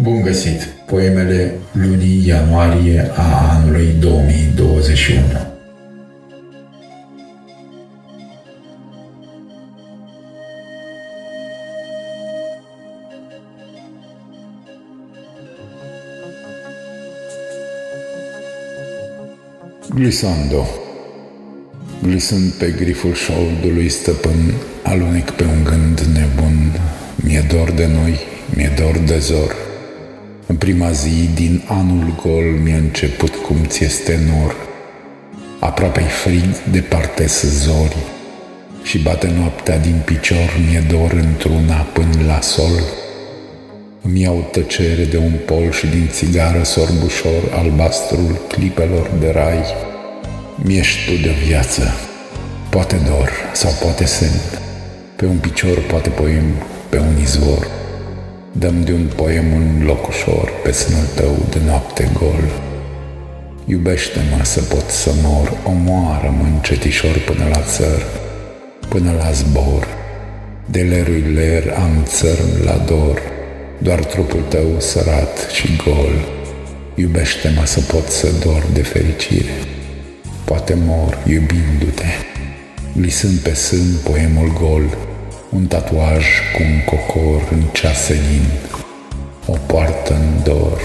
Bun găsit! Poemele lunii ianuarie a anului 2021. Glisando Glisând pe griful șoldului stăpân, alunec pe un gând nebun, mi-e dor de noi, mi-e dor de zor. În prima zi din anul gol mi-a început cum ți este nor. Aproape-i frig, departe zori și bate noaptea din picior, mi-e dor într-una până la sol. Îmi iau tăcere de un pol și din țigară sorbușor albastrul clipelor de rai. Mi-ești tu de viață, poate dor sau poate sunt, pe un picior, poate poem, pe un izvor. Dăm de un poem un loc ușor pe sânul tău de noapte gol. Iubește-mă să pot să mor, omoară-mă încetișor până la țăr, până la zbor. De lerui ler am țărm la dor, doar trupul tău sărat și gol. Iubește-mă să pot să dor de fericire. Poate mor iubindu-te, glisând pe sân poemul gol, un tatuaj cu un cocor în ceaselin, o poartă în dor